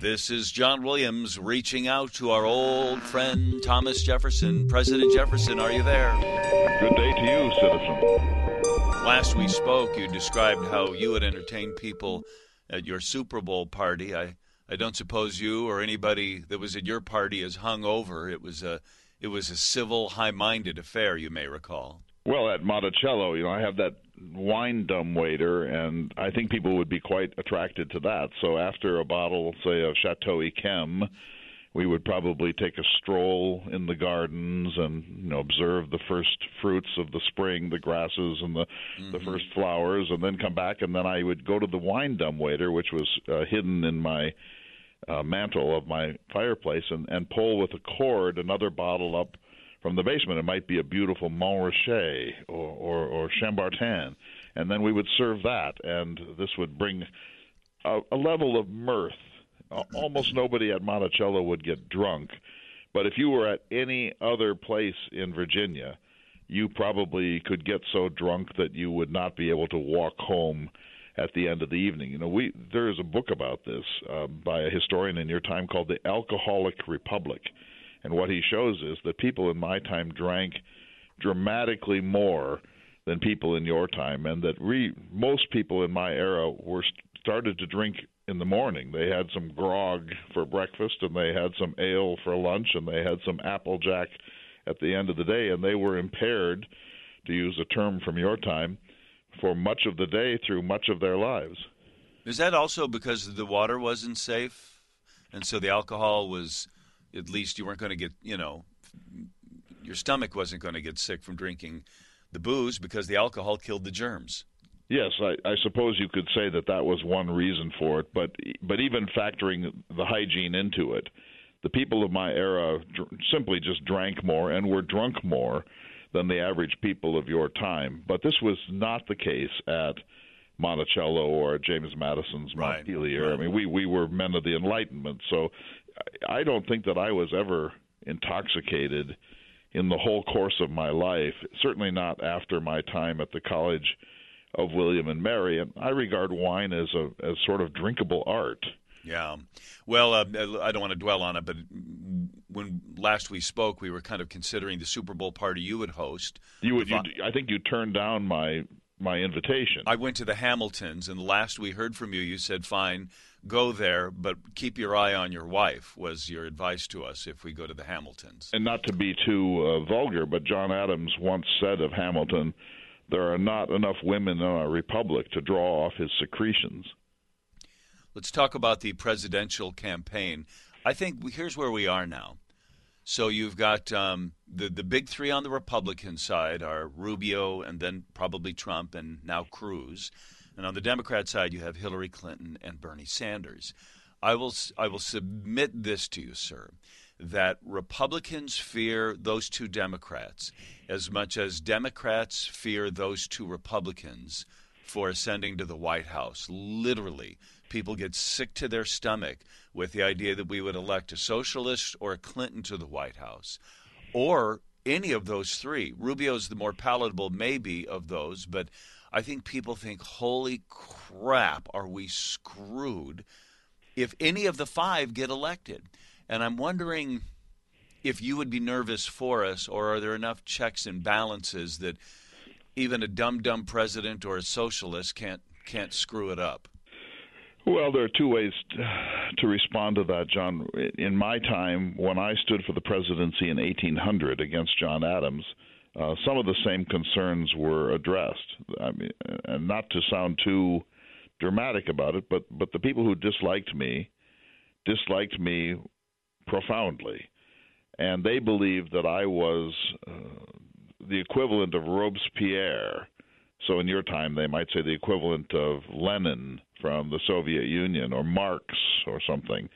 This is John Williams reaching out to our old friend Thomas Jefferson. President Jefferson, are you there? Good day to you, citizen. Last we spoke, you described how you would entertain people at your Super Bowl party. I, I don't suppose you or anybody that was at your party is hung over. It was a it was a civil, high-minded affair, you may recall. Well, at Monticello, you know, I have that wine dumb waiter, and I think people would be quite attracted to that. So after a bottle, say, of Chateau Yquem, we would probably take a stroll in the gardens and you know observe the first fruits of the spring, the grasses and the mm-hmm. the first flowers, and then come back, and then I would go to the wine dumb waiter, which was uh, hidden in my uh, mantel of my fireplace, and and pull with a cord another bottle up from the basement. It might be a beautiful Montrachet or, or, or Chambertin, and then we would serve that, and this would bring a, a level of mirth. Almost nobody at Monticello would get drunk, but if you were at any other place in Virginia, you probably could get so drunk that you would not be able to walk home at the end of the evening. You know, we there is a book about this uh, by a historian in your time called The Alcoholic Republic and what he shows is that people in my time drank dramatically more than people in your time, and that most people in my era were started to drink in the morning. They had some grog for breakfast, and they had some ale for lunch, and they had some applejack at the end of the day, and they were impaired, to use a term from your time, for much of the day through much of their lives. Is that also because the water wasn't safe, and so the alcohol was at least you weren't going to get, you know, your stomach wasn't going to get sick from drinking the booze because the alcohol killed the germs. Yes, I, I suppose you could say that that was one reason for it, but but even factoring the hygiene into it, the people of my era dr- simply just drank more and were drunk more than the average people of your time. But this was not the case at Monticello or James Madison's Montpelier. Right, right. I mean, we we were men of the Enlightenment, so I don't think that I was ever intoxicated in the whole course of my life. Certainly not after my time at the College of William and Mary. And I regard wine as a as sort of drinkable art. Yeah. Well, uh, I don't want to dwell on it, but when last we spoke, we were kind of considering the Super Bowl party you would host. You would. I think you turned down my my invitation. I went to the Hamiltons, and last we heard from you, you said, "Fine, go there, but keep your eye on your wife." Was your advice to us if we go to the Hamiltons? And not to be too uh, vulgar, but John Adams once said of Hamilton, "There are not enough women in our republic to draw off his secretions." Let's talk about the presidential campaign. I think here's where we are now. So you've got um, the the big three on the Republican side are Rubio and then probably Trump and now Cruz, and on the Democrat side you have Hillary Clinton and Bernie Sanders. I will I will submit this to you, sir, that Republicans fear those two Democrats as much as Democrats fear those two Republicans for ascending to the White House. Literally, people get sick to their stomach with the idea that we would elect a socialist or a Clinton to the White House, or any of those three. Rubio's the more palatable, maybe, of those, but I think people think, holy crap, are we screwed if any of the five get elected? And I'm wondering if you would be nervous for us, or are there enough checks and balances that even a dumb dumb president or a socialist can't can't screw it up? Well, there are two ways to respond to that, John. In my time, when I stood for the presidency in 1800 against John Adams, uh, some of the same concerns were addressed. I mean, and not to sound too dramatic about it, but but the people who disliked me disliked me profoundly, and they believed that I was uh, the equivalent of Robespierre. So in your time, they might say the equivalent of Lenin from the Soviet Union or Marx or something.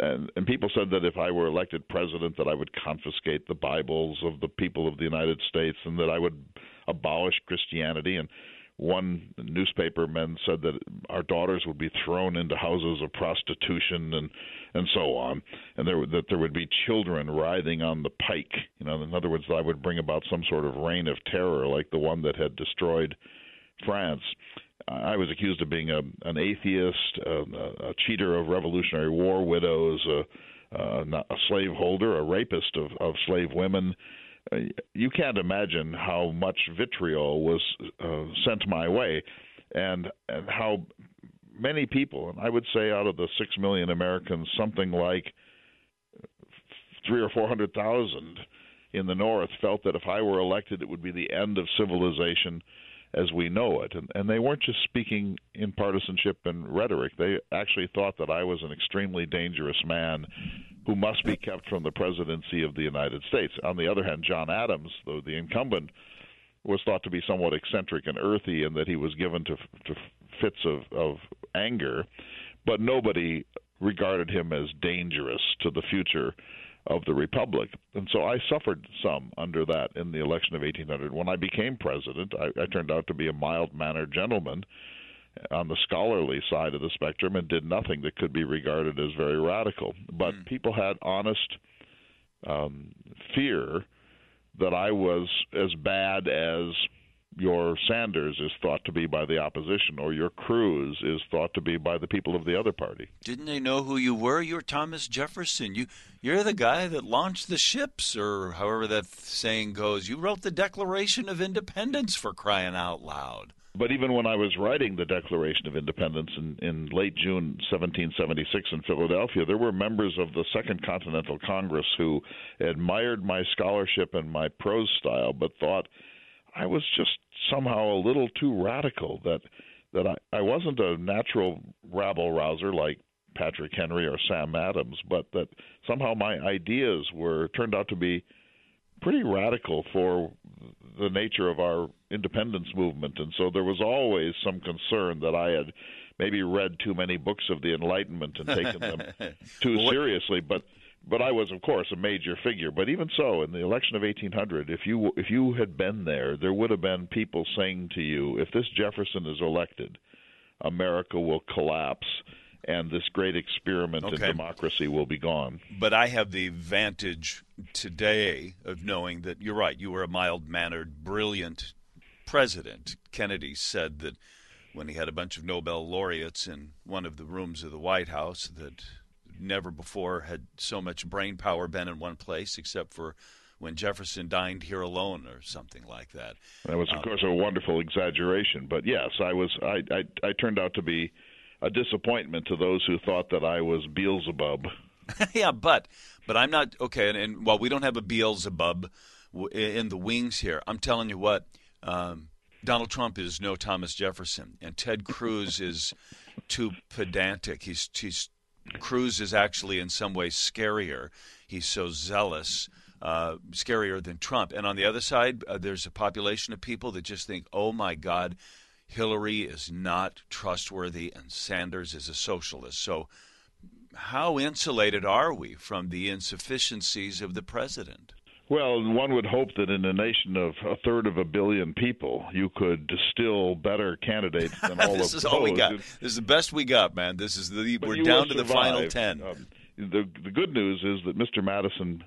And, and people said that if I were elected president, that I would confiscate the Bibles of the people of the United States, and that I would abolish Christianity. And one newspaperman said that our daughters would be thrown into houses of prostitution and and so on, and there that there would be children writhing on the pike. You know, in other words, I would bring about some sort of reign of terror like the one that had destroyed France. I was accused of being a, an atheist, a, a cheater of Revolutionary War widows, a, a, a slaveholder, a rapist of, of slave women. Uh, you can't imagine how much vitriol was uh, sent my way, and and how many people, and I would say out of the six million Americans, something like three or four hundred thousand in the North felt that if I were elected, it would be the end of civilization as we know it. And, and they weren't just speaking in partisanship and rhetoric. They actually thought that I was an extremely dangerous man who must be kept from the presidency of the United States. On the other hand, John Adams, though the incumbent, was thought to be somewhat eccentric and earthy in that he was given to, to fits of, of anger, but nobody regarded him as dangerous to the future of the republic. And so I suffered some under that in the election of 1800. When I became president, I, I turned out to be a mild mannered gentleman on the scholarly side of the spectrum and did nothing that could be regarded as very radical. But mm. people had honest um, fear that I was as bad as your Sanders is thought to be by the opposition, or your Cruz is thought to be by the people of the other party. Didn't they know who you were? You're Thomas Jefferson. You you're the guy that launched the ships, or however that saying goes. You wrote the Declaration of Independence for crying out loud. But even when I was writing the Declaration of Independence in, in late June 1776 in Philadelphia, there were members of the Second Continental Congress who admired my scholarship and my prose style, but thought I was just somehow a little too radical that that I, I wasn't a natural rabble rouser like Patrick Henry or Sam Adams, but that somehow my ideas were turned out to be pretty radical for the nature of our independence movement, and so there was always some concern that I had maybe read too many books of the Enlightenment and taken them too well, seriously. But but I was, of course, a major figure. But even so, in the election of 1800, if you if you had been there, there would have been people saying to you, "If this Jefferson is elected, America will collapse." And this great experiment okay. in democracy will be gone. But I have the vantage today of knowing that you're right. You were a mild mannered, brilliant president. Kennedy said that when he had a bunch of Nobel laureates in one of the rooms of the White House that never before had so much brain power been in one place, except for when Jefferson dined here alone, or something like that. That was, of um, course, a wonderful exaggeration. But yes, I was. I, I I turned out to be a disappointment to those who thought that I was Beelzebub. yeah, but but I'm not okay. And, and while we don't have a Beelzebub in the wings here, I'm telling you what. Um, Donald Trump is no Thomas Jefferson, and Ted Cruz is too pedantic. He's he's Cruz is actually in some ways scarier. He's so zealous, uh, scarier than Trump. And on the other side, uh, there's a population of people that just think, oh my God, Hillary is not trustworthy and Sanders is a socialist. So, how insulated are we from the insufficiencies of the president? Well, one would hope that in a nation of a third of a billion people, you could distill better candidates than all of this is all we got. This is the best we got, man. This is the we're down to the final ten. Um, the the good news is that Mr. Madison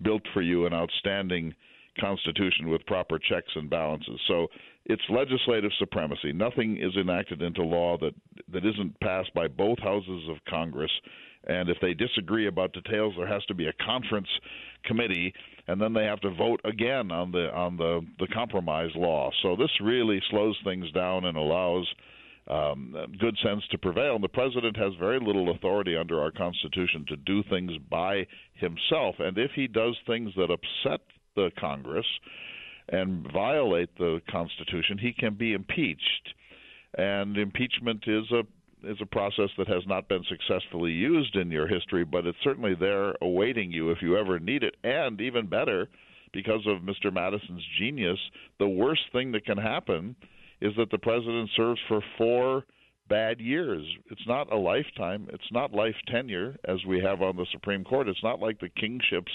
built for you an outstanding constitution with proper checks and balances. So it's legislative supremacy. Nothing is enacted into law that that isn't passed by both houses of Congress. And if they disagree about details, there has to be a conference committee and then they have to vote again on the on the the compromise law. So this really slows things down and allows um, good sense to prevail. And the president has very little authority under our Constitution to do things by himself. And if he does things that upset the Congress and violate the Constitution, he can be impeached. And impeachment is a is a process that has not been successfully used in your history, but it's certainly there awaiting you if you ever need it. And even better, because of Mr. Madison's genius, the worst thing that can happen is that the president serves for four bad years. It's not a lifetime. It's not life tenure as we have on the Supreme Court. It's not like the kingships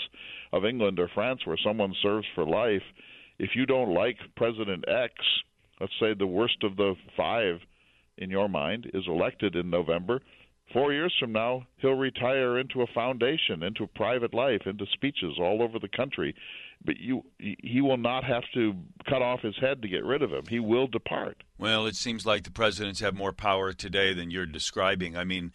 of England or France where someone serves for life. If you don't like President X, let's say the worst of the five in your mind is elected in November, Four years from now, he'll retire into a foundation, into private life, into speeches all over the country. But you, he will not have to cut off his head to get rid of him. He will depart. Well, it seems like the presidents have more power today than you're describing. I mean,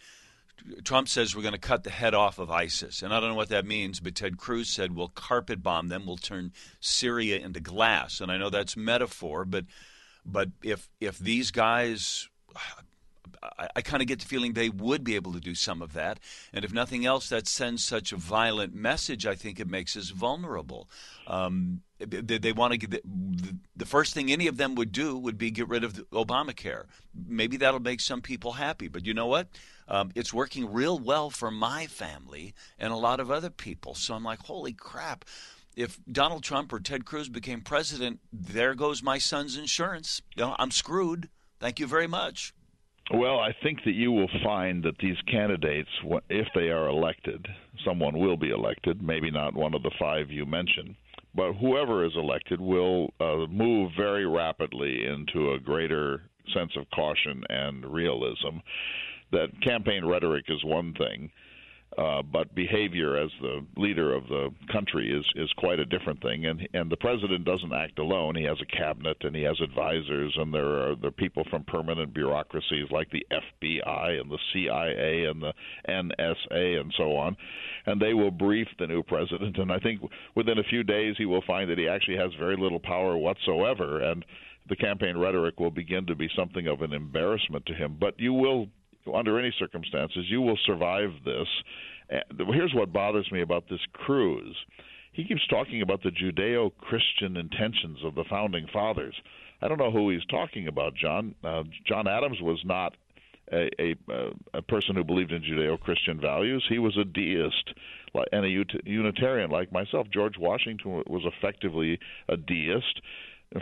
Trump says we're going to cut the head off of ISIS. And I don't know what that means, but Ted Cruz said we'll carpet bomb them, we'll turn Syria into glass. And I know that's metaphor, but but if if these guys I, I kind of get the feeling they would be able to do some of that. And if nothing else, that sends such a violent message. I think it makes us vulnerable. Um, they, they want to get the, the, first thing any of them would do would be get rid of Obamacare. Maybe that'll make some people happy. But you know what? Um, it's working real well for my family and a lot of other people. So I'm like, holy crap if Donald Trump or Ted Cruz became president, there goes my son's insurance. You know, I'm screwed. Thank you very much. Well, I think that you will find that these candidates, if they are elected, someone will be elected, maybe not one of the five you mentioned, but whoever is elected will uh, move very rapidly into a greater sense of caution and realism. That campaign rhetoric is one thing uh, but behavior as the leader of the country is is quite a different thing. And and the president doesn't act alone. He has a cabinet and he has advisors, and there are there are people from permanent bureaucracies like the FBI and the CIA and the NSA and so on, and they will brief the new president. And I think within a few days he will find that he actually has very little power whatsoever, and the campaign rhetoric will begin to be something of an embarrassment to him. But you will under any circumstances, you will survive this. Here's what bothers me about this Cruz. He keeps talking about the Judeo Christian intentions of the founding fathers. I don't know who he's talking about, John. Uh, John Adams was not a, a, a person who believed in Judeo Christian values. He was a deist and a Unitarian like myself. George Washington was effectively a deist.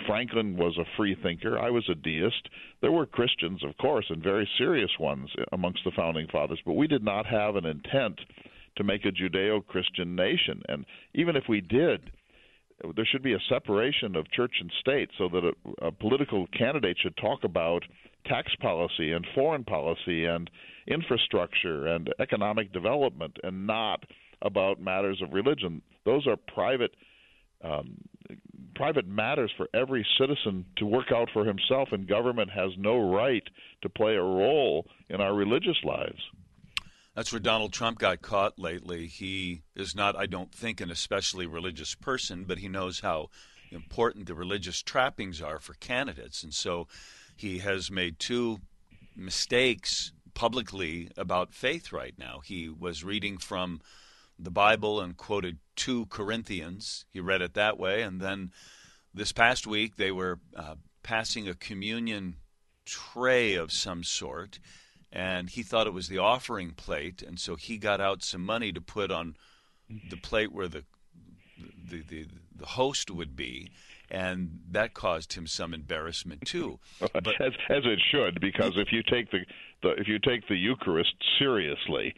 Franklin was a free thinker. I was a deist. There were Christians, of course, and very serious ones amongst the founding fathers, but we did not have an intent to make a Judeo Christian nation. And even if we did, there should be a separation of church and state so that a, a political candidate should talk about tax policy and foreign policy and infrastructure and economic development and not about matters of religion. Those are private um, private matters for every citizen to work out for himself, and government has no right to play a role in our religious lives. That's where Donald Trump got caught lately. He is not, I don't think, an especially religious person, but he knows how important the religious trappings are for candidates. And so he has made two mistakes publicly about faith right now. He was reading from the Bible and quoted 2 Corinthians. He read it that way. And then this past week, they were uh, passing a communion tray of some sort. And he thought it was the offering plate. And so he got out some money to put on the plate where the, the, the, the host would be and that caused him some embarrassment too. But, as, as it should, because if you take the, the if you take the Eucharist seriously,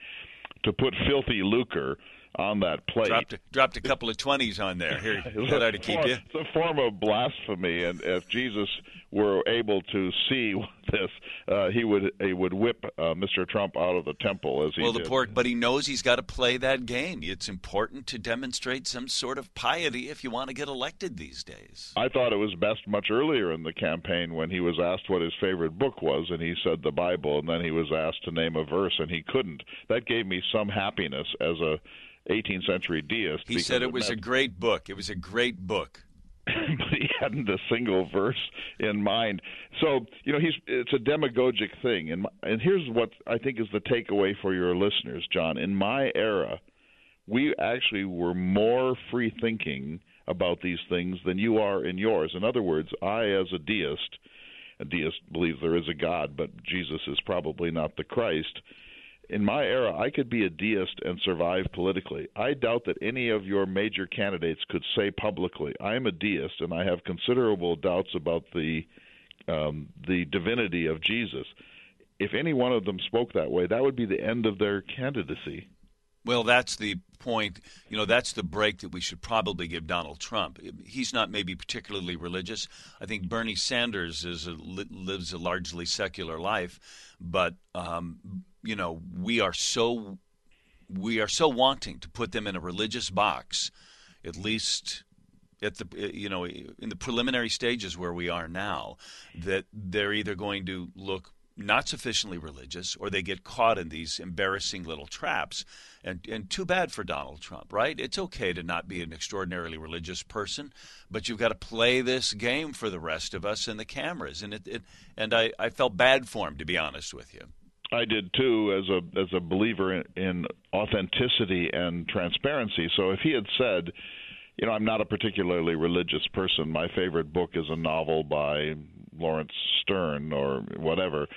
to put filthy lucre on that plate. Dropped a, dropped a couple of twenties on there. Here, that ought to keep you. It's a form of blasphemy, and if Jesus were able to see this, uh, he would he would whip uh, Mr. Trump out of the temple as he. Well, did. the poor, but he knows he's got to play that game. It's important to demonstrate some sort of piety if you want to get elected these days. I thought it was best much earlier in the campaign when he was asked what his favorite book was, and he said the Bible, and then he was asked to name a verse, and he couldn't. That gave me some happiness as a 18th century deist. He said it, it was meant... a great book. It was a great book. but he hadn't a single verse in mind. So you know, he's it's a demagogic thing, and and here's what I think is the takeaway for your listeners, John. In my era, we actually were more free thinking about these things than you are in yours. In other words, I, as a deist, a deist believes there is a God, but Jesus is probably not the Christ in my era, I could be a deist and survive politically. I doubt that any of your major candidates could say publicly, "I am a deist and I have considerable doubts about the um, the divinity of Jesus." If any one of them spoke that way, that would be the end of their candidacy. Well, that's the point. You know, that's the break that we should probably give Donald Trump. He's not maybe particularly religious. I think Bernie Sanders is a, lives a largely secular life, but um, you know, we are so we are so wanting to put them in a religious box, at least at the you know in the preliminary stages where we are now, that they're either going to look not sufficiently religious or they get caught in these embarrassing little traps. And, and too bad for Donald Trump, right? It's okay to not be an extraordinarily religious person, but you've got to play this game for the rest of us and the cameras. And, it, it and I, I felt bad for him, to be honest with you. I did too, as a as a believer in, in authenticity and transparency. So if he had said, you know, I'm not a particularly religious person. My favorite book is a novel by Laurence Sterne or whatever.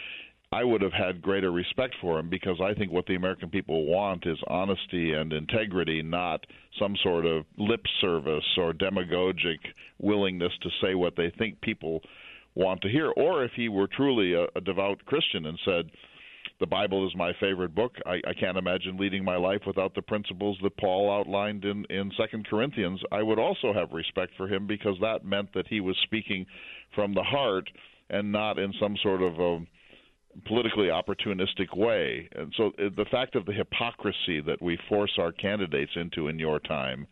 I would have had greater respect for him because I think what the American people want is honesty and integrity, not some sort of lip service or demagogic willingness to say what they think people want to hear. Or if he were truly a, a devout Christian and said, the Bible is my favorite book. I, I can't imagine leading my life without the principles that Paul outlined in in Second Corinthians. I would also have respect for him because that meant that he was speaking from the heart and not in some sort of a politically opportunistic way. And so uh, the fact of the hypocrisy that we force our candidates into in your time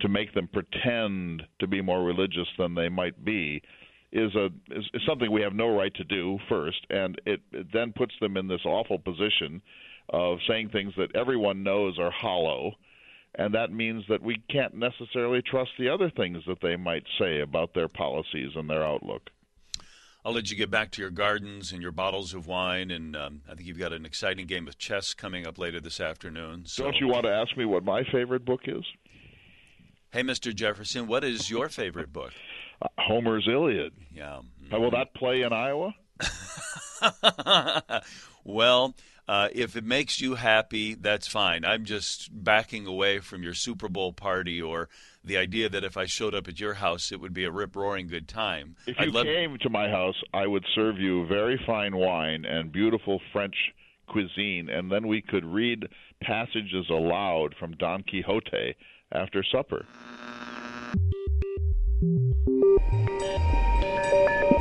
to make them pretend to be more religious than they might be is a is, is something we have no right to do first, and it, it then puts them in this awful position of saying things that everyone knows are hollow, and that means that we can't necessarily trust the other things that they might say about their policies and their outlook. I'll let you get back to your gardens and your bottles of wine, and um, I think you've got an exciting game of chess coming up later this afternoon. So. Don't you want to ask me what my favorite book is? Hey, Mr. Jefferson, what is your favorite book? Homer's Iliad. Yeah. Mm-hmm. Will that play in Iowa? well, uh, if it makes you happy, that's fine. I'm just backing away from your Super Bowl party or the idea that if I showed up at your house, it would be a rip roaring good time. If you love... came to my house, I would serve you very fine wine and beautiful French cuisine, and then we could read passages aloud from Don Quixote after supper. thank you